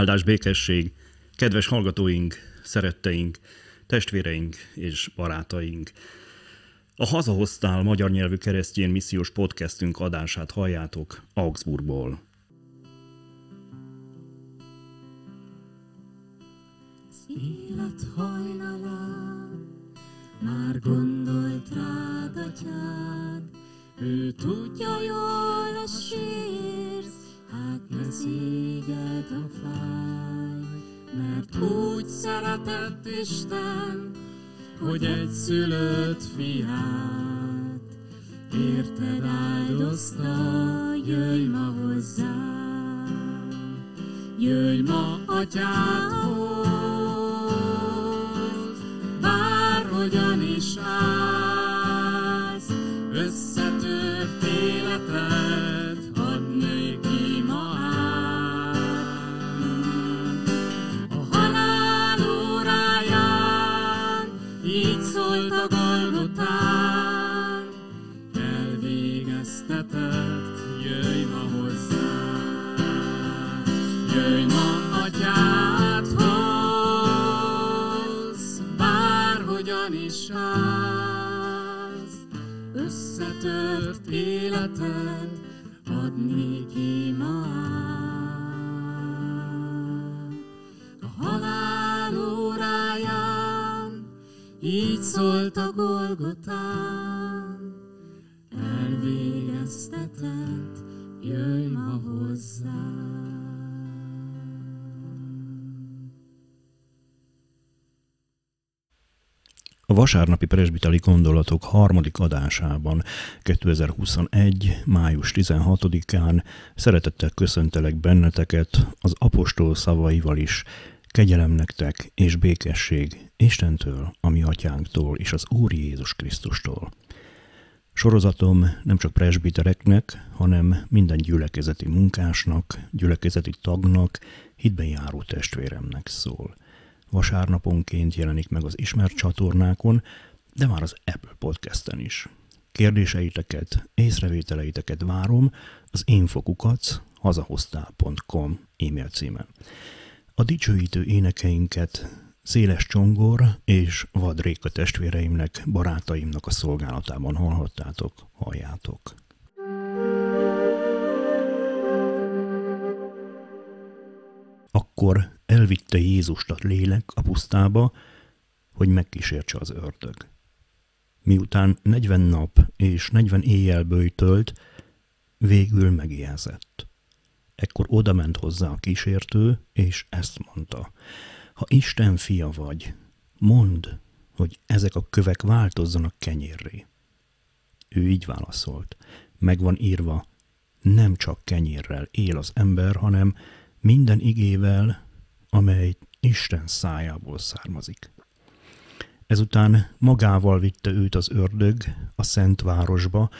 Áldás békesség, kedves hallgatóink, szeretteink, testvéreink és barátaink. A Hazahoztál magyar nyelvű keresztjén missziós podcastünk adását halljátok Augsburgból. élet hajnalán már gondolt rád atyád, ő tudja jól a sírsz, hát ne szégyed a fáj, mert úgy szeretett Isten, hogy egy szülött fiát, érted áldozta, jöjj ma hozzám, jöjj ma atyádhoz, szólt a Golgotán, elvégeztetett, jöjj ma hozzám, jöjj ma atyádhoz, bárhogyan is állsz, összetört életed, a Golgotán, elvégeztetett, jöjj ma hozzám. A vasárnapi presbitali gondolatok harmadik adásában 2021. május 16-án szeretettel köszöntelek benneteket az apostol szavaival is, kegyelem nektek és békesség Istentől, a mi atyánktól és az Úr Jézus Krisztustól. Sorozatom nem csak presbitereknek, hanem minden gyülekezeti munkásnak, gyülekezeti tagnak, hitben járó testvéremnek szól. Vasárnaponként jelenik meg az ismert csatornákon, de már az Apple Podcasten is. Kérdéseiteket, észrevételeiteket várom az infokukac hazahoztál.com e-mail címen. A dicsőítő énekeinket Széles Csongor és Vad Réka testvéreimnek, barátaimnak a szolgálatában hallhattátok, halljátok. Akkor elvitte Jézust a lélek a pusztába, hogy megkísértse az ördög. Miután 40 nap és 40 éjjel bőjtölt, végül megijázett. Ekkor odament hozzá a kísértő, és ezt mondta. Ha Isten fia vagy, mondd, hogy ezek a kövek változzanak kenyérré. Ő így válaszolt. Megvan írva, nem csak kenyérrel él az ember, hanem minden igével, amely Isten szájából származik. Ezután magával vitte őt az ördög a szent városba,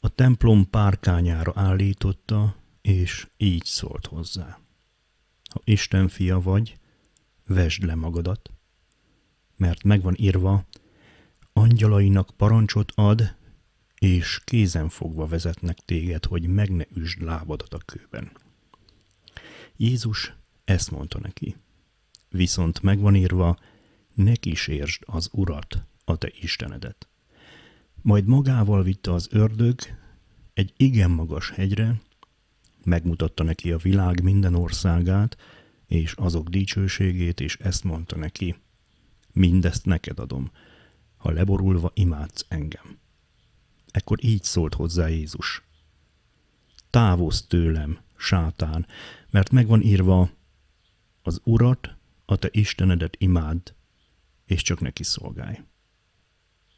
a templom párkányára állította, és így szólt hozzá. Ha Isten fia vagy, vesd le magadat, mert megvan írva, angyalainak parancsot ad, és kézen fogva vezetnek téged, hogy meg ne üsd lábadat a kőben. Jézus ezt mondta neki. Viszont megvan írva, ne kísérsd az Urat, a te Istenedet. Majd magával vitte az ördög egy igen magas hegyre, megmutatta neki a világ minden országát, és azok dicsőségét, és ezt mondta neki, mindezt neked adom, ha leborulva imádsz engem. Ekkor így szólt hozzá Jézus. Távozz tőlem, sátán, mert megvan írva, az Urat, a te Istenedet imádd, és csak neki szolgálj.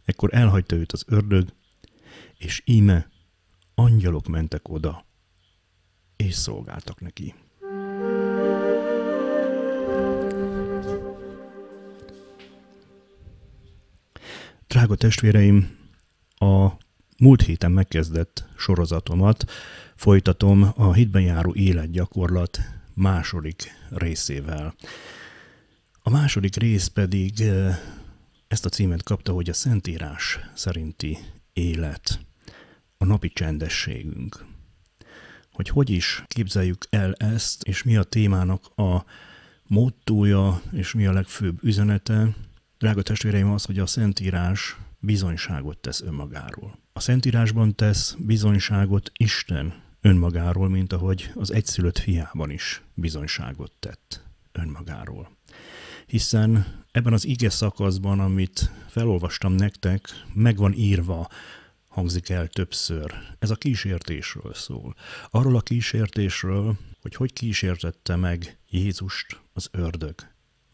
Ekkor elhagyta őt az ördög, és íme angyalok mentek oda, és szolgáltak neki. Drága testvéreim, a múlt héten megkezdett sorozatomat folytatom a hitben járó életgyakorlat második részével. A második rész pedig eh, ezt a címet kapta, hogy a Szentírás szerinti élet, a napi csendességünk. Hogy hogy is képzeljük el ezt, és mi a témának a mottója, és mi a legfőbb üzenete. Drága testvéreim, az, hogy a Szentírás bizonyságot tesz önmagáról. A Szentírásban tesz bizonyságot Isten önmagáról, mint ahogy az egyszülött fiában is bizonyságot tett önmagáról. Hiszen ebben az ige szakaszban, amit felolvastam nektek, meg van írva, hangzik el többször. Ez a kísértésről szól. Arról a kísértésről, hogy hogy kísértette meg Jézust az ördög,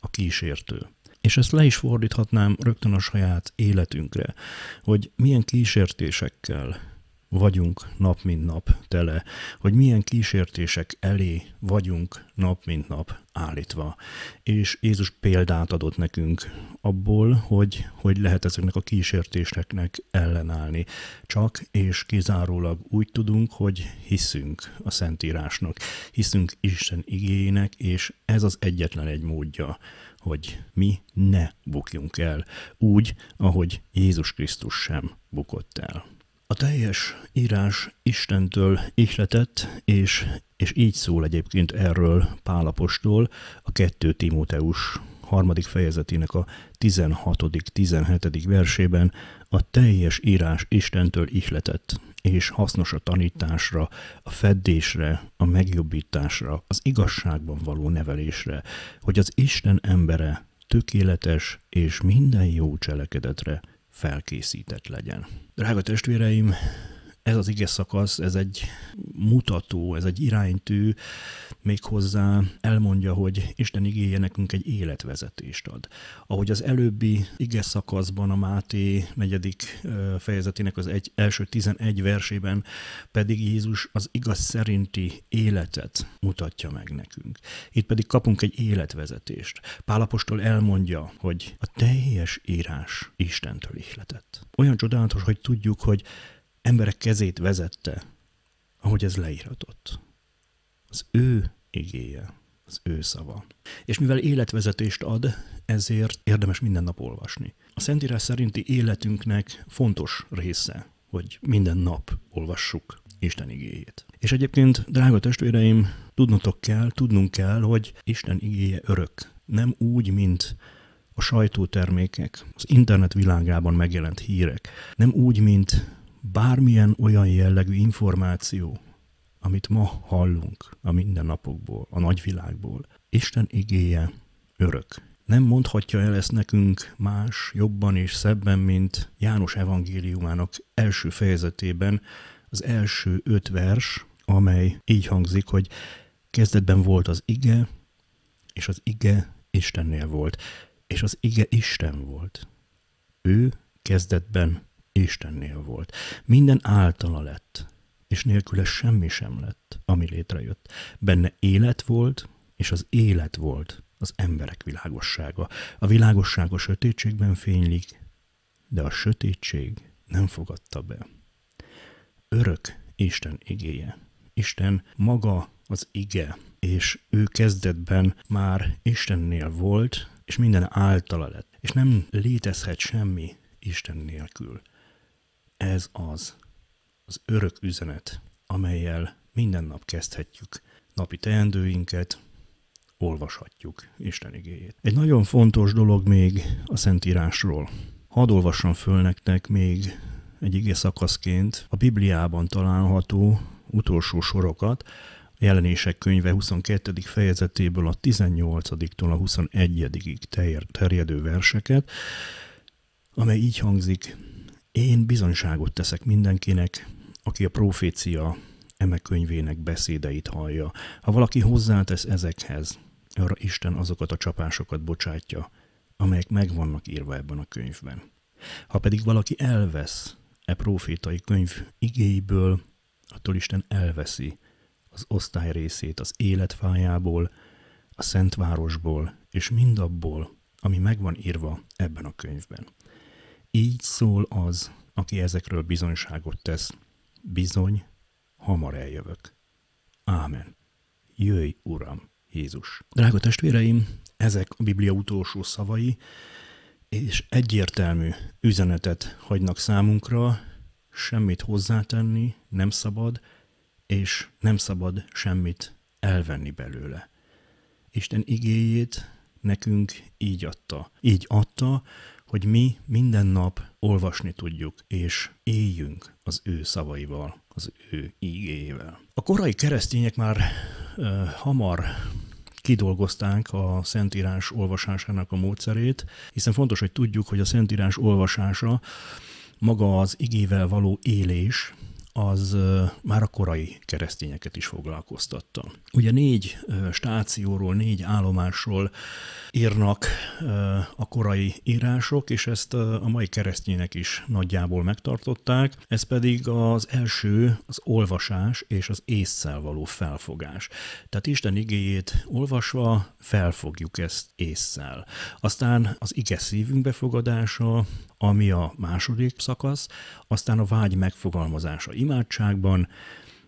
a kísértő. És ezt le is fordíthatnám rögtön a saját életünkre, hogy milyen kísértésekkel vagyunk nap mint nap tele, hogy milyen kísértések elé vagyunk nap mint nap állítva. És Jézus példát adott nekünk abból, hogy, hogy lehet ezeknek a kísértéseknek ellenállni. Csak és kizárólag úgy tudunk, hogy hiszünk a Szentírásnak, hiszünk Isten igényének, és ez az egyetlen egy módja, hogy mi ne bukjunk el, úgy, ahogy Jézus Krisztus sem bukott el. A teljes írás Istentől ihletett, és, és így szól egyébként erről Pálapostól a 2 Timóteus harmadik fejezetének a 16.-17. versében a teljes írás Istentől ihletett, és hasznos a tanításra, a feddésre, a megjobbításra, az igazságban való nevelésre, hogy az Isten embere tökéletes és minden jó cselekedetre felkészített legyen. Drága testvéreim, ez az ige szakasz, ez egy mutató, ez egy iránytű, méghozzá elmondja, hogy Isten igéje nekünk egy életvezetést ad. Ahogy az előbbi ige szakaszban, a Máté negyedik fejezetének az egy, első 11 versében pedig Jézus az igaz szerinti életet mutatja meg nekünk. Itt pedig kapunk egy életvezetést. Pálapostól elmondja, hogy a teljes írás Istentől ihletett. Olyan csodálatos, hogy tudjuk, hogy emberek kezét vezette, ahogy ez leíratott. Az ő igéje, az ő szava. És mivel életvezetést ad, ezért érdemes minden nap olvasni. A Szentírás szerinti életünknek fontos része, hogy minden nap olvassuk Isten igéjét. És egyébként, drága testvéreim, tudnotok kell, tudnunk kell, hogy Isten igéje örök. Nem úgy, mint a sajtótermékek, az internet világában megjelent hírek. Nem úgy, mint bármilyen olyan jellegű információ, amit ma hallunk a mindennapokból, a nagyvilágból, Isten igéje örök. Nem mondhatja el ezt nekünk más, jobban és szebben, mint János evangéliumának első fejezetében az első öt vers, amely így hangzik, hogy kezdetben volt az ige, és az ige Istennél volt, és az ige Isten volt. Ő kezdetben Istennél volt. Minden általa lett, és nélküle semmi sem lett, ami létrejött. Benne élet volt, és az élet volt az emberek világossága. A világosság a sötétségben fénylik, de a sötétség nem fogadta be. Örök Isten igéje. Isten maga az ige, és ő kezdetben már Istennél volt, és minden általa lett. És nem létezhet semmi Isten nélkül. Ez az, az örök üzenet, amelyel minden nap kezdhetjük napi teendőinket, olvashatjuk Isten igéjét. Egy nagyon fontos dolog még a Szentírásról. Hadd olvassam föl nektek még egy ige szakaszként a Bibliában található utolsó sorokat, a jelenések könyve 22. fejezetéből a 18-tól a 21 terjedő verseket, amely így hangzik, én bizonyságot teszek mindenkinek, aki a profécia eme könyvének beszédeit hallja. Ha valaki hozzátesz ezekhez, arra Isten azokat a csapásokat bocsátja, amelyek meg vannak írva ebben a könyvben. Ha pedig valaki elvesz e profétai könyv igéiből, attól Isten elveszi az osztály részét az életfájából, a Szentvárosból és mindabból, ami meg van írva ebben a könyvben. Így szól az, aki ezekről bizonyságot tesz. Bizony, hamar eljövök. Ámen. Jöjj, Uram, Jézus. Drága testvéreim, ezek a Biblia utolsó szavai, és egyértelmű üzenetet hagynak számunkra, semmit hozzátenni nem szabad, és nem szabad semmit elvenni belőle. Isten igéjét nekünk így adta. Így adta, hogy mi minden nap olvasni tudjuk, és éljünk az ő szavaival, az ő igéjével. A korai keresztények már ö, hamar kidolgozták a Szentírás olvasásának a módszerét, hiszen fontos, hogy tudjuk, hogy a Szentírás olvasása maga az igével való élés, az már a korai keresztényeket is foglalkoztatta. Ugye négy stációról, négy állomásról írnak a korai írások, és ezt a mai keresztények is nagyjából megtartották. Ez pedig az első az olvasás és az észszel való felfogás. Tehát Isten igéjét olvasva felfogjuk ezt észszel. Aztán az ige szívünk befogadása, ami a második szakasz, aztán a vágy megfogalmazása imádságban,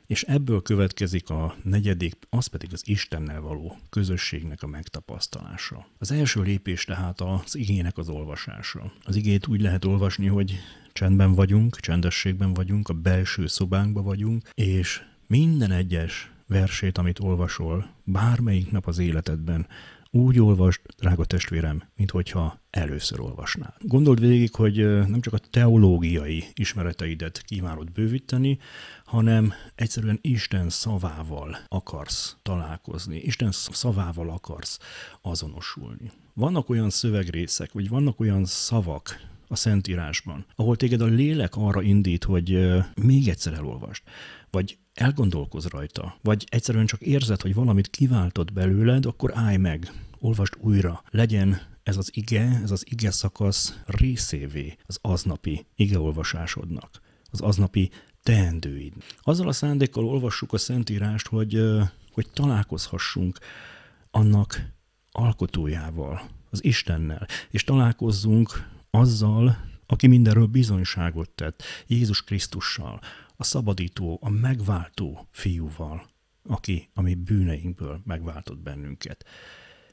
és ebből következik a negyedik, az pedig az Istennel való közösségnek a megtapasztalása. Az első lépés tehát az igének az olvasása. Az igét úgy lehet olvasni, hogy csendben vagyunk, csendességben vagyunk, a belső szobánkban vagyunk, és minden egyes versét, amit olvasol, bármelyik nap az életedben, úgy olvasd, drága testvérem, mint hogyha először olvasnád. Gondold végig, hogy nem csak a teológiai ismereteidet kívánod bővíteni, hanem egyszerűen Isten szavával akarsz találkozni, Isten szavával akarsz azonosulni. Vannak olyan szövegrészek, vagy vannak olyan szavak, a Szentírásban, ahol téged a lélek arra indít, hogy még egyszer elolvast, vagy elgondolkoz rajta, vagy egyszerűen csak érzed, hogy valamit kiváltott belőled, akkor állj meg, olvast újra, legyen ez az ige, ez az ige szakasz részévé az aznapi igeolvasásodnak, az aznapi teendőid. Azzal a szándékkal olvassuk a Szentírást, hogy, hogy találkozhassunk annak alkotójával, az Istennel, és találkozzunk azzal, aki mindenről bizonyságot tett, Jézus Krisztussal, a szabadító, a megváltó fiúval, aki a mi bűneinkből megváltott bennünket.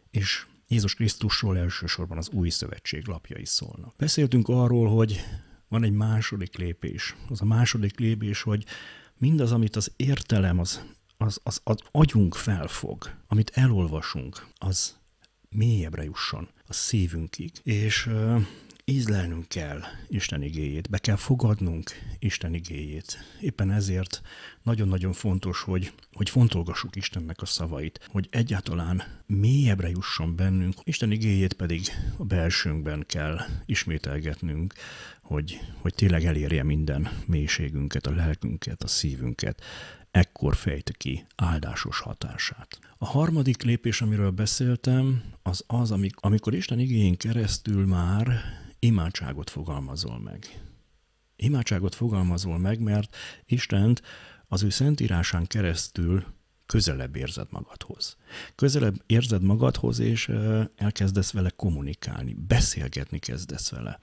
És Jézus Krisztusról elsősorban az új szövetség lapjai szólnak. Beszéltünk arról, hogy van egy második lépés. Az a második lépés, hogy mindaz, amit az értelem, az, az, az, az agyunk felfog, amit elolvasunk, az mélyebbre jusson a szívünkig. És ízlelnünk kell Isten igéjét, be kell fogadnunk Isten igéjét. Éppen ezért nagyon-nagyon fontos, hogy, hogy fontolgassuk Istennek a szavait, hogy egyáltalán mélyebbre jusson bennünk, Isten igéjét pedig a belsőnkben kell ismételgetnünk, hogy, hogy tényleg elérje minden mélységünket, a lelkünket, a szívünket, ekkor fejte ki áldásos hatását. A harmadik lépés, amiről beszéltem, az az, amikor Isten igényén keresztül már imádságot fogalmazol meg. Imádságot fogalmazol meg, mert Istent az ő szentírásán keresztül közelebb érzed magadhoz. Közelebb érzed magadhoz, és elkezdesz vele kommunikálni, beszélgetni kezdesz vele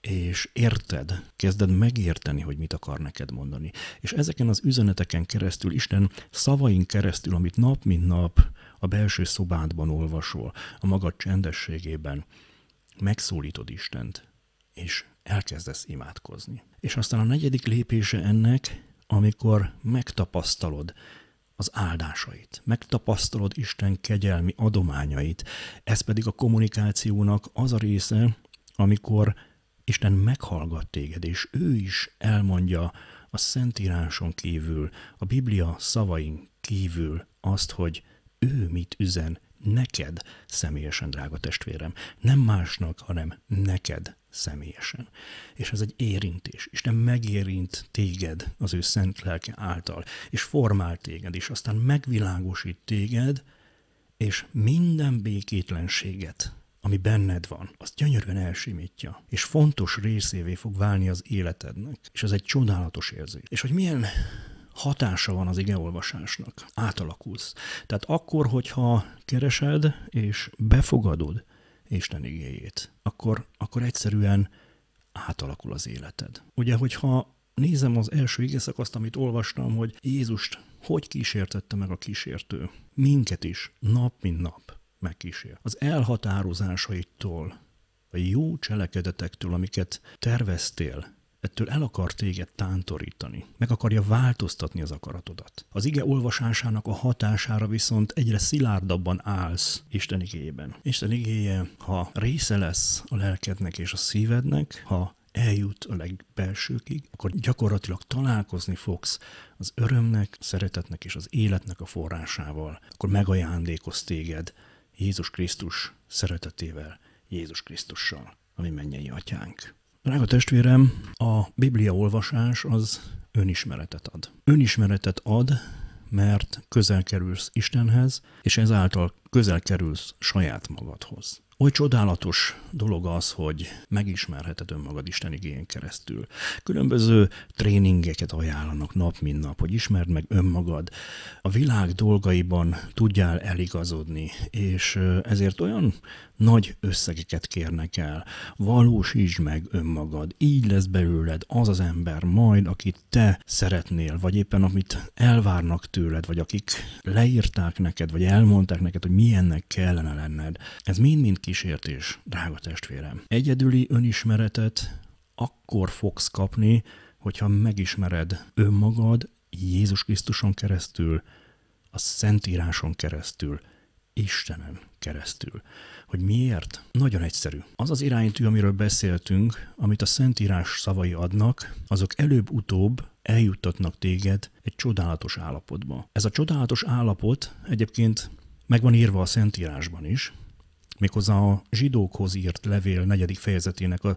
és érted, kezded megérteni, hogy mit akar neked mondani. És ezeken az üzeneteken keresztül, Isten szavain keresztül, amit nap mint nap a belső szobádban olvasol, a magad csendességében, megszólítod Istent, és elkezdesz imádkozni. És aztán a negyedik lépése ennek, amikor megtapasztalod az áldásait, megtapasztalod Isten kegyelmi adományait. Ez pedig a kommunikációnak az a része, amikor Isten meghallgat téged, és ő is elmondja a Szentíráson kívül, a Biblia szavain kívül azt, hogy ő mit üzen neked személyesen, drága testvérem. Nem másnak, hanem neked személyesen. És ez egy érintés. Isten megérint téged az ő szent lelke által, és formál téged, és aztán megvilágosít téged, és minden békétlenséget, ami benned van, azt gyönyörűen elsimítja, és fontos részévé fog válni az életednek. És ez egy csodálatos érzés. És hogy milyen hatása van az igeolvasásnak. Átalakulsz. Tehát akkor, hogyha keresed és befogadod Isten igéjét, akkor, akkor egyszerűen átalakul az életed. Ugye, hogyha nézem az első igeszakaszt, amit olvastam, hogy Jézust hogy kísértette meg a kísértő. Minket is, nap mint nap megkísér. Az elhatározásaitól, a jó cselekedetektől, amiket terveztél, ettől el akar téged tántorítani, meg akarja változtatni az akaratodat. Az ige olvasásának a hatására viszont egyre szilárdabban állsz Isten igében. Isten igéje, ha része lesz a lelkednek és a szívednek, ha eljut a legbelsőkig, akkor gyakorlatilag találkozni fogsz az örömnek, szeretetnek és az életnek a forrásával. Akkor megajándékoz téged Jézus Krisztus szeretetével, Jézus Krisztussal, ami mennyei atyánk. Drága testvérem, a Biblia olvasás az önismeretet ad. Önismeretet ad, mert közel kerülsz Istenhez, és ezáltal közel kerülsz saját magadhoz. Oly csodálatos dolog az, hogy megismerheted önmagad Isten igényen keresztül. Különböző tréningeket ajánlanak nap, mint nap, hogy ismerd meg önmagad. A világ dolgaiban tudjál eligazodni, és ezért olyan nagy összegeket kérnek el. Valósítsd meg önmagad, így lesz belőled az az ember majd, akit te szeretnél, vagy éppen amit elvárnak tőled, vagy akik leírták neked, vagy elmondták neked, hogy milyennek kellene lenned. Ez mind-mind kísértés, drága testvérem. Egyedüli önismeretet akkor fogsz kapni, hogyha megismered önmagad Jézus Krisztuson keresztül, a Szentíráson keresztül, Istenen keresztül. Hogy miért? Nagyon egyszerű. Az az iránytű, amiről beszéltünk, amit a Szentírás szavai adnak, azok előbb-utóbb eljuttatnak téged egy csodálatos állapotba. Ez a csodálatos állapot egyébként meg van írva a Szentírásban is, méghozzá a zsidókhoz írt levél negyedik fejezetének a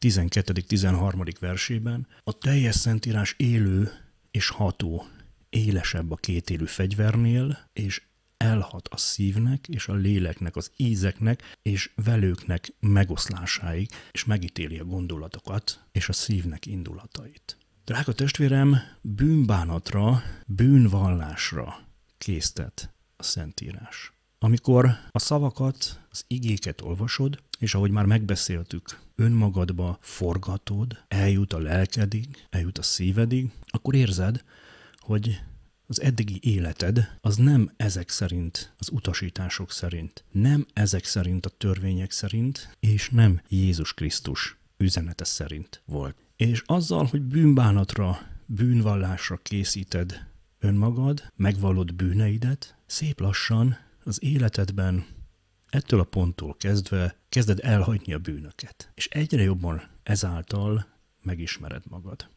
12.-13. versében, a teljes szentírás élő és ható, élesebb a kétélű fegyvernél, és elhat a szívnek és a léleknek, az ízeknek és velőknek megoszlásáig, és megítéli a gondolatokat és a szívnek indulatait. Drága testvérem, bűnbánatra, bűnvallásra késztet a Szentírás. Amikor a szavakat, az igéket olvasod, és ahogy már megbeszéltük, önmagadba forgatod, eljut a lelkedig, eljut a szívedig, akkor érzed, hogy az eddigi életed az nem ezek szerint, az utasítások szerint, nem ezek szerint a törvények szerint, és nem Jézus Krisztus üzenete szerint volt. És azzal, hogy bűnbánatra, bűnvallásra készíted önmagad, megvallod bűneidet, szép lassan az életedben ettől a ponttól kezdve kezded elhagyni a bűnöket. És egyre jobban ezáltal megismered magad.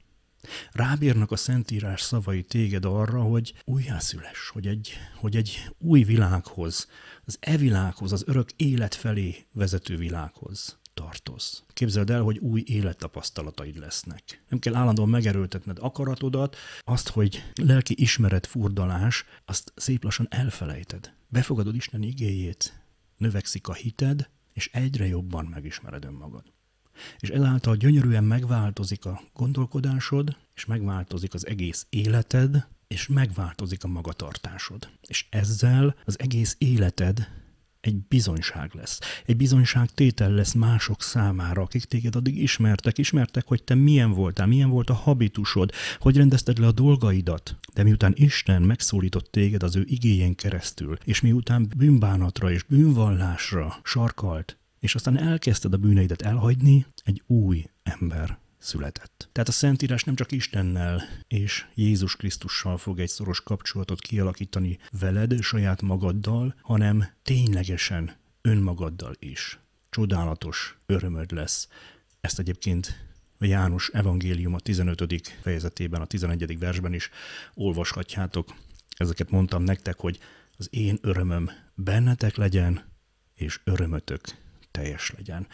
Rábírnak a Szentírás szavai téged arra, hogy újjászüles, hogy egy, hogy egy új világhoz, az e világhoz, az örök élet felé vezető világhoz tartoz. Képzeld el, hogy új élettapasztalataid lesznek. Nem kell állandóan megerőltetned akaratodat, azt, hogy lelki ismeret furdalás, azt szép lassan elfelejted. Befogadod Isten igéjét, növekszik a hited, és egyre jobban megismered önmagad és ezáltal gyönyörűen megváltozik a gondolkodásod, és megváltozik az egész életed, és megváltozik a magatartásod. És ezzel az egész életed egy bizonyság lesz. Egy bizonyság tétel lesz mások számára, akik téged addig ismertek, ismertek, hogy te milyen voltál, milyen volt a habitusod, hogy rendezted le a dolgaidat. De miután Isten megszólított téged az ő igényen keresztül, és miután bűnbánatra és bűnvallásra sarkalt, és aztán elkezdted a bűneidet elhagyni, egy új ember született. Tehát a Szentírás nem csak Istennel és Jézus Krisztussal fog egy szoros kapcsolatot kialakítani veled, saját magaddal, hanem ténylegesen önmagaddal is. Csodálatos örömöd lesz. Ezt egyébként a János evangélium a 15. fejezetében, a 11. versben is olvashatjátok. Ezeket mondtam nektek, hogy az én örömöm bennetek legyen, és örömötök teljes legyen.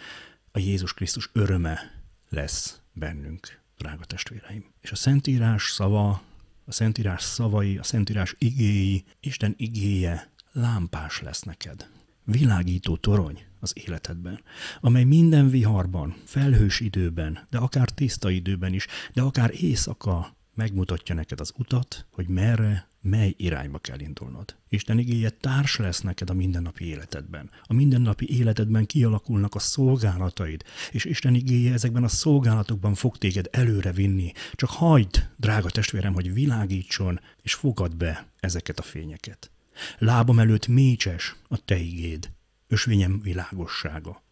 A Jézus Krisztus öröme lesz bennünk, drága testvéreim. És a Szentírás szava, a Szentírás szavai, a Szentírás igéi, Isten igéje lámpás lesz neked. Világító torony az életedben, amely minden viharban, felhős időben, de akár tiszta időben is, de akár éjszaka megmutatja neked az utat, hogy merre, mely irányba kell indulnod. Isten igéje társ lesz neked a mindennapi életedben. A mindennapi életedben kialakulnak a szolgálataid, és Isten igéje ezekben a szolgálatokban fog téged előre vinni. Csak hagyd, drága testvérem, hogy világítson, és fogad be ezeket a fényeket. Lábam előtt mécses a te igéd, ösvényem világossága.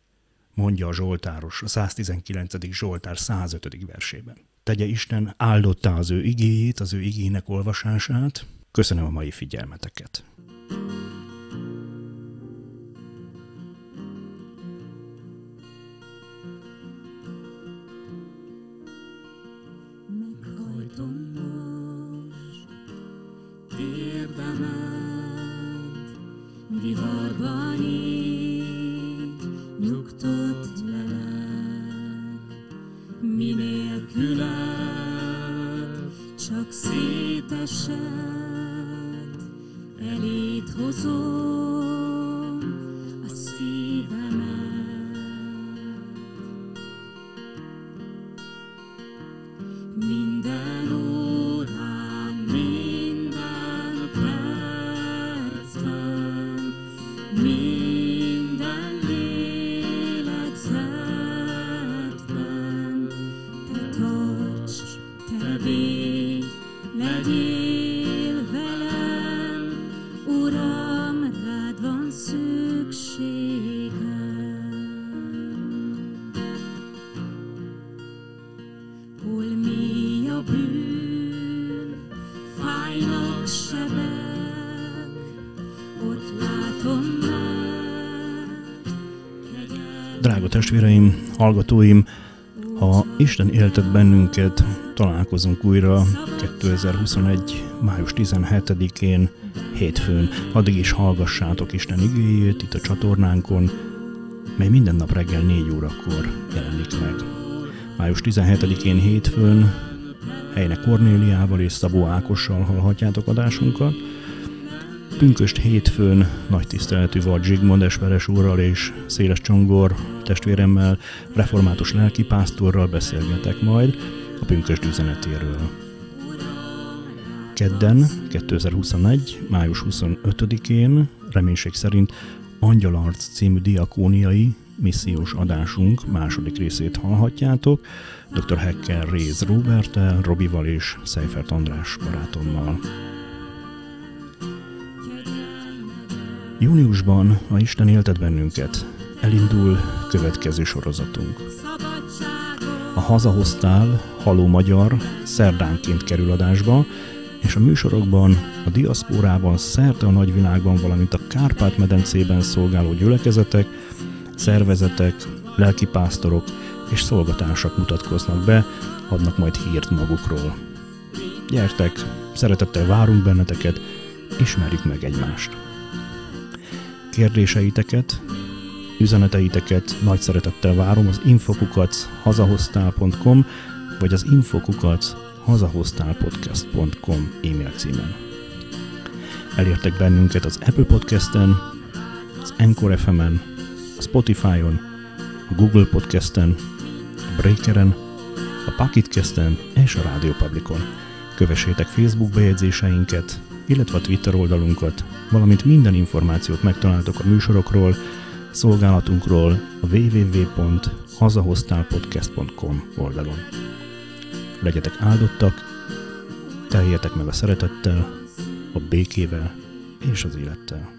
mondja a Zsoltáros, a 119. Zsoltár 105. versében. Tegye Isten áldottá az ő igéjét, az ő igének olvasását. Köszönöm a mai figyelmeteket. Testvéreim, hallgatóim, ha Isten éltet bennünket, találkozunk újra 2021. május 17-én, hétfőn. Addig is hallgassátok Isten igéjét itt a csatornánkon, mely minden nap reggel 4 órakor jelenik meg. Május 17-én hétfőn Helyne Kornéliával és Szabó Ákossal hallhatjátok adásunkat. Pünköst hétfőn nagy tiszteletű volt Zsigmond Esperes úrral és Széles Csongor testvéremmel, református lelkipásztorral beszélgetek majd a pünkösd üzenetéről. Kedden, 2021. május 25-én, reménység szerint Angyalarc című diakóniai missziós adásunk második részét hallhatjátok, dr. Hecker Réz Robertel, Robival és Seifert András barátommal. Júniusban, ha Isten éltet bennünket, elindul következő sorozatunk. A Hazahoztál, Haló Magyar szerdánként kerül adásba, és a műsorokban, a diaszpórában, szerte a nagyvilágban, valamint a Kárpát-medencében szolgáló gyülekezetek, szervezetek, lelkipásztorok és szolgatársak mutatkoznak be, adnak majd hírt magukról. Gyertek, szeretettel várunk benneteket, ismerjük meg egymást. Kérdéseiteket, üzeneteiteket nagy szeretettel várom az infokukac hazahoztál.com vagy az infokukac hazahoztálpodcast.com e-mail címen. Elértek bennünket az Apple Podcasten, az Encore FM-en, a Spotify-on, a Google Podcasten, a Breakeren, a Pocketcasten és a Radio Publicon. Kövessétek Facebook bejegyzéseinket, illetve a Twitter oldalunkat, valamint minden információt megtaláltok a műsorokról, szolgálatunkról a www.hazahoztálpodcast.com oldalon. Legyetek áldottak, teljetek meg a szeretettel, a békével és az élettel.